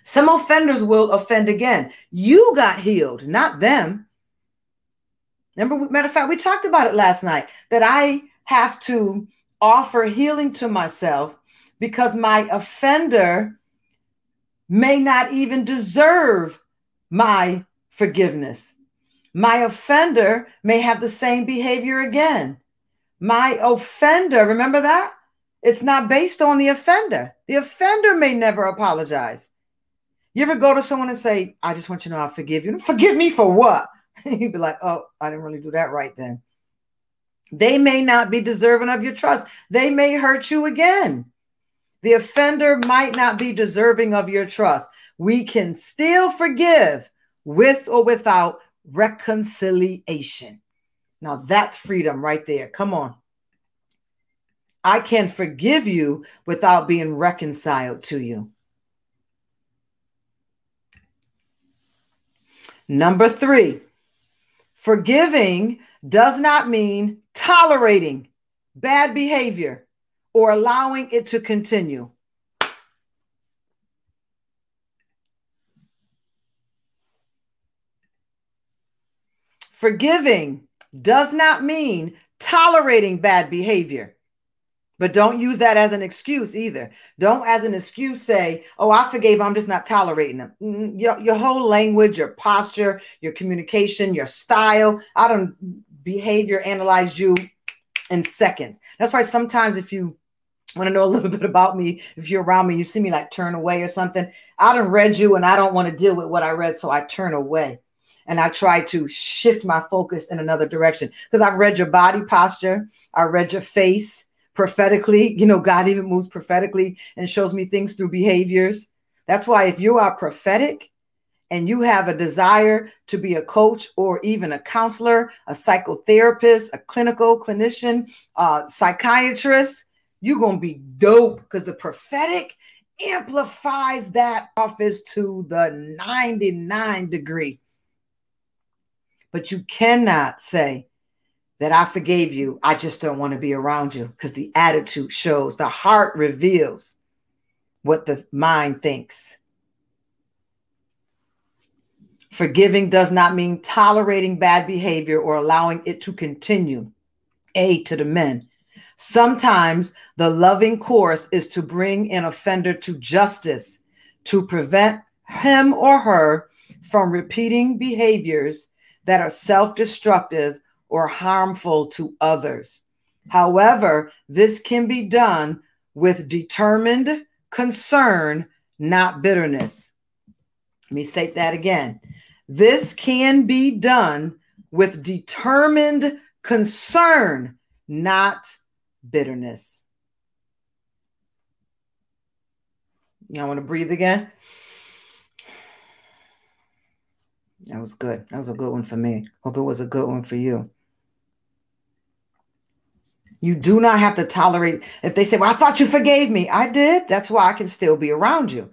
Some offenders will offend again. You got healed, not them. Remember, matter of fact, we talked about it last night that I have to offer healing to myself because my offender may not even deserve my forgiveness. My offender may have the same behavior again. My offender, remember that? It's not based on the offender. The offender may never apologize. You ever go to someone and say, I just want you to know I forgive you? Forgive me for what? You'd be like, oh, I didn't really do that right then. They may not be deserving of your trust. They may hurt you again. The offender might not be deserving of your trust. We can still forgive with or without reconciliation. Now that's freedom right there. Come on. I can forgive you without being reconciled to you. Number three, forgiving does not mean tolerating bad behavior or allowing it to continue. Forgiving does not mean tolerating bad behavior. But don't use that as an excuse either. Don't, as an excuse, say, Oh, I forgave, I'm just not tolerating them. Your, your whole language, your posture, your communication, your style, I don't behavior analyze you in seconds. That's why sometimes if you want to know a little bit about me, if you're around me, you see me like turn away or something, I don't read you and I don't want to deal with what I read, so I turn away and I try to shift my focus in another direction because I've read your body posture, I read your face prophetically. You know, God even moves prophetically and shows me things through behaviors. That's why if you are prophetic and you have a desire to be a coach or even a counselor, a psychotherapist, a clinical clinician, uh, psychiatrist, you're going to be dope because the prophetic amplifies that office to the 99 degree. But you cannot say that I forgave you. I just don't want to be around you because the attitude shows, the heart reveals what the mind thinks. Forgiving does not mean tolerating bad behavior or allowing it to continue. A to the men. Sometimes the loving course is to bring an offender to justice to prevent him or her from repeating behaviors that are self destructive or harmful to others. However, this can be done with determined concern, not bitterness. Let me say that again. This can be done with determined concern, not bitterness. Y'all want to breathe again? That was good. That was a good one for me. Hope it was a good one for you. You do not have to tolerate if they say, Well, I thought you forgave me. I did. That's why I can still be around you.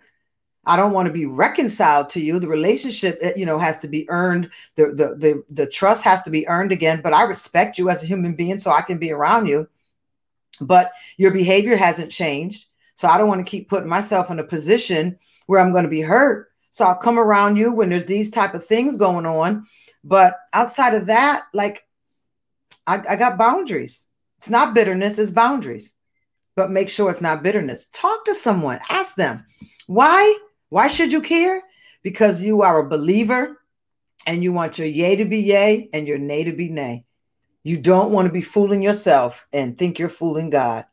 I don't want to be reconciled to you. The relationship, eh, you know, has to be earned. The, the the the trust has to be earned again. But I respect you as a human being, so I can be around you. But your behavior hasn't changed, so I don't want to keep putting myself in a position where I'm going to be hurt so I'll come around you when there's these type of things going on. But outside of that, like I, I got boundaries. It's not bitterness, it's boundaries. But make sure it's not bitterness. Talk to someone, ask them why. Why should you care? Because you are a believer and you want your yay to be yay and your nay to be nay. You don't want to be fooling yourself and think you're fooling God.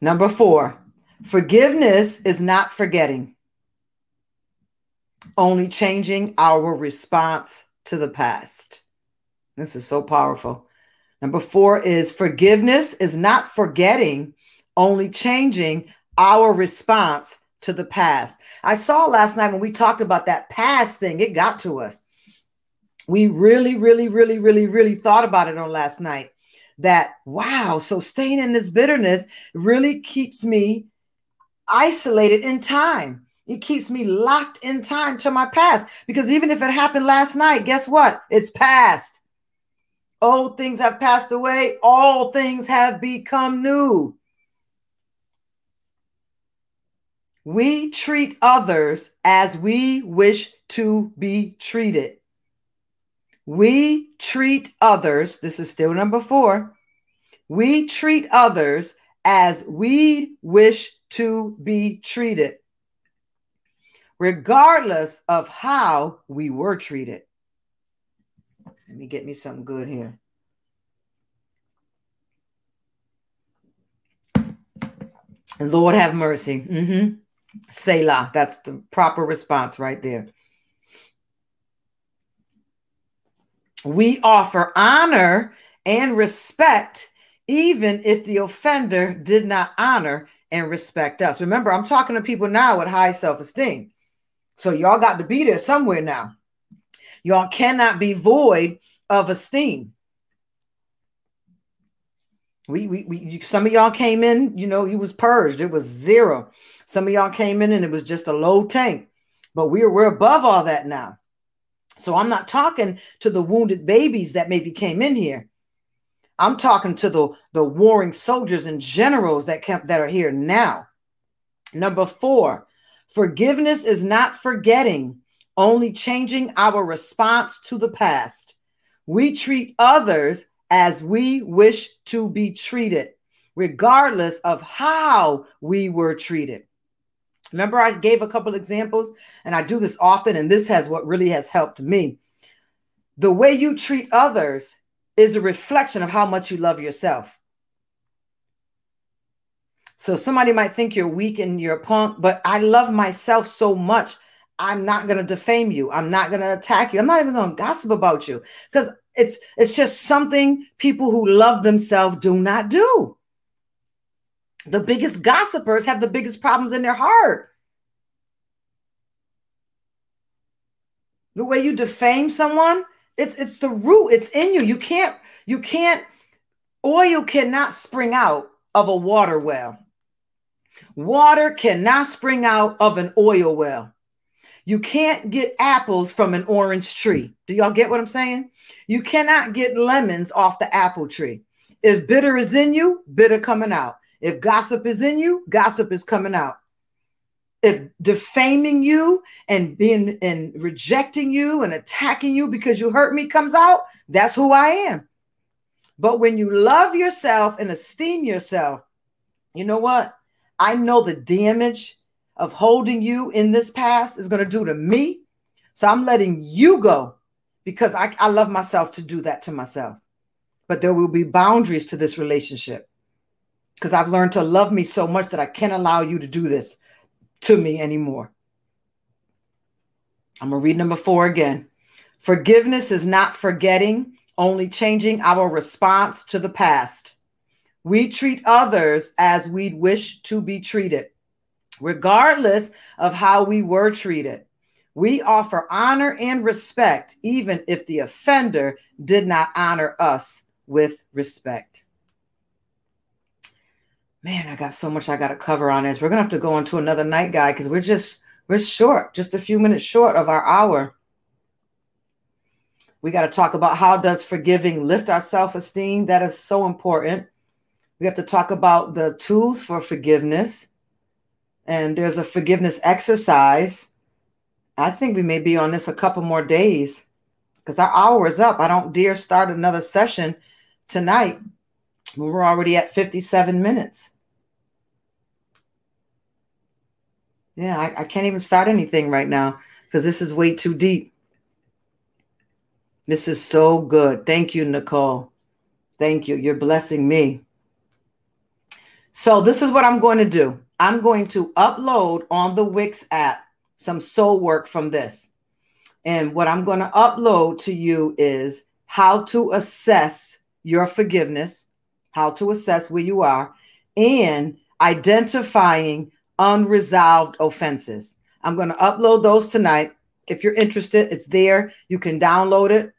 Number four, Forgiveness is not forgetting, only changing our response to the past. This is so powerful. Number four is forgiveness is not forgetting, only changing our response to the past. I saw last night when we talked about that past thing, it got to us. We really, really, really, really, really thought about it on last night that, wow, so staying in this bitterness really keeps me isolated in time. It keeps me locked in time to my past because even if it happened last night, guess what? It's past. Old things have passed away, all things have become new. We treat others as we wish to be treated. We treat others, this is still number four. We treat others as we wish to be treated, regardless of how we were treated. Let me get me something good here. Lord have mercy. Mm-hmm. Selah. That's the proper response right there. We offer honor and respect even if the offender did not honor and respect us. Remember, I'm talking to people now with high self esteem. So y'all got to be there somewhere now. Y'all cannot be void of esteem. We, we, we you, some of y'all came in, you know, you was purged. It was zero. Some of y'all came in and it was just a low tank. But we're we're above all that now. So I'm not talking to the wounded babies that maybe came in here. I'm talking to the, the warring soldiers and generals that kept, that are here now. Number four, forgiveness is not forgetting, only changing our response to the past. We treat others as we wish to be treated, regardless of how we were treated. Remember, I gave a couple examples, and I do this often, and this has what really has helped me. The way you treat others is a reflection of how much you love yourself. So somebody might think you're weak and you're a punk, but I love myself so much. I'm not going to defame you. I'm not going to attack you. I'm not even going to gossip about you because it's it's just something people who love themselves do not do. The biggest gossipers have the biggest problems in their heart. The way you defame someone, it's it's the root, it's in you. You can't you can't oil cannot spring out of a water well. Water cannot spring out of an oil well. You can't get apples from an orange tree. Do y'all get what I'm saying? You cannot get lemons off the apple tree. If bitter is in you, bitter coming out. If gossip is in you, gossip is coming out. If defaming you and being and rejecting you and attacking you because you hurt me comes out, that's who I am. But when you love yourself and esteem yourself, you know what? I know the damage of holding you in this past is going to do to me. So I'm letting you go because I, I love myself to do that to myself. But there will be boundaries to this relationship because I've learned to love me so much that I can't allow you to do this to me anymore. I'm going to read number four again. Forgiveness is not forgetting, only changing our response to the past. We treat others as we'd wish to be treated, regardless of how we were treated. We offer honor and respect, even if the offender did not honor us with respect man, I got so much I got to cover on this. We're gonna have to go into another night, guy, because we're just we're short, just a few minutes short of our hour. We got to talk about how does forgiving lift our self-esteem. That is so important. We have to talk about the tools for forgiveness. And there's a forgiveness exercise. I think we may be on this a couple more days because our hour is up. I don't dare start another session tonight. We're already at 57 minutes. Yeah, I, I can't even start anything right now because this is way too deep. This is so good. Thank you, Nicole. Thank you. You're blessing me. So, this is what I'm going to do I'm going to upload on the Wix app some soul work from this. And what I'm going to upload to you is how to assess your forgiveness how to assess where you are, and identifying unresolved offenses. I'm going to upload those tonight. If you're interested, it's there. You can download it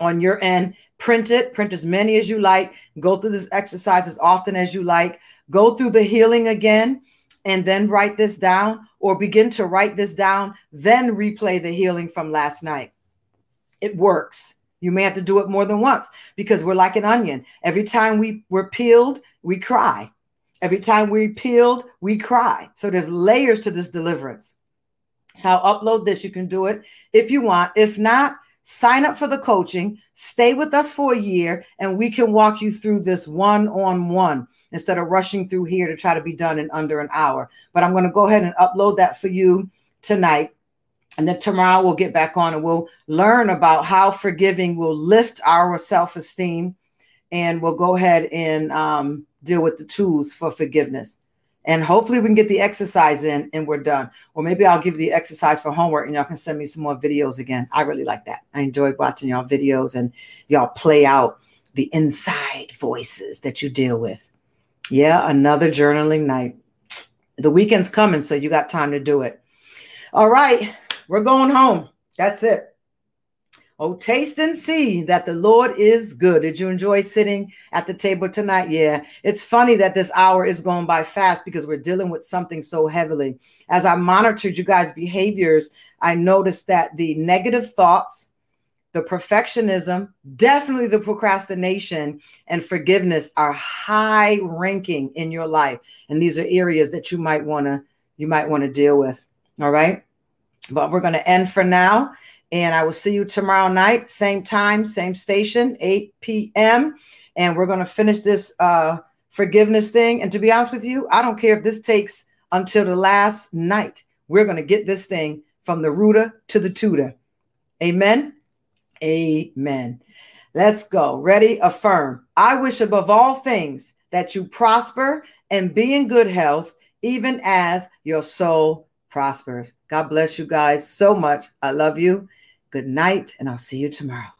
on your end, print it, print as many as you like, go through this exercise as often as you like, go through the healing again, and then write this down, or begin to write this down, then replay the healing from last night. It works. You may have to do it more than once because we're like an onion. Every time we we're peeled, we cry. Every time we peeled, we cry. So there's layers to this deliverance. So I'll upload this. You can do it if you want. If not, sign up for the coaching, stay with us for a year, and we can walk you through this one on one instead of rushing through here to try to be done in under an hour. But I'm going to go ahead and upload that for you tonight. And then tomorrow we'll get back on and we'll learn about how forgiving will lift our self esteem. And we'll go ahead and um, deal with the tools for forgiveness. And hopefully we can get the exercise in and we're done. Or maybe I'll give the exercise for homework and y'all can send me some more videos again. I really like that. I enjoy watching y'all videos and y'all play out the inside voices that you deal with. Yeah, another journaling night. The weekend's coming, so you got time to do it. All right. We're going home. That's it. Oh, taste and see that the Lord is good. Did you enjoy sitting at the table tonight? Yeah. It's funny that this hour is going by fast because we're dealing with something so heavily. As I monitored you guys' behaviors, I noticed that the negative thoughts, the perfectionism, definitely the procrastination and forgiveness are high ranking in your life. And these are areas that you might want to you might want to deal with. All right? But we're going to end for now. And I will see you tomorrow night, same time, same station, 8 p.m. And we're going to finish this uh, forgiveness thing. And to be honest with you, I don't care if this takes until the last night. We're going to get this thing from the rooter to the tutor. Amen. Amen. Let's go. Ready? Affirm. I wish above all things that you prosper and be in good health, even as your soul prospers. God bless you guys so much. I love you. Good night, and I'll see you tomorrow.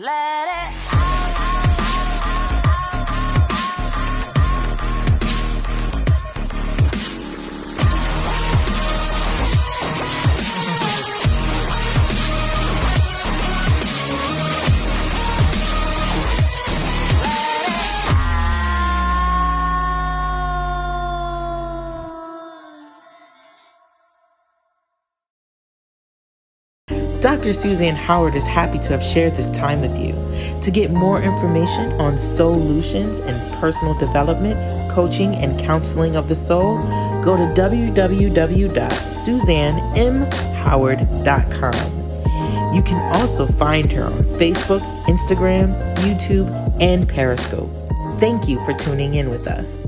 Let Dr. Suzanne Howard is happy to have shared this time with you. To get more information on solutions and personal development, coaching, and counseling of the soul, go to www.suzannemhoward.com. You can also find her on Facebook, Instagram, YouTube, and Periscope. Thank you for tuning in with us.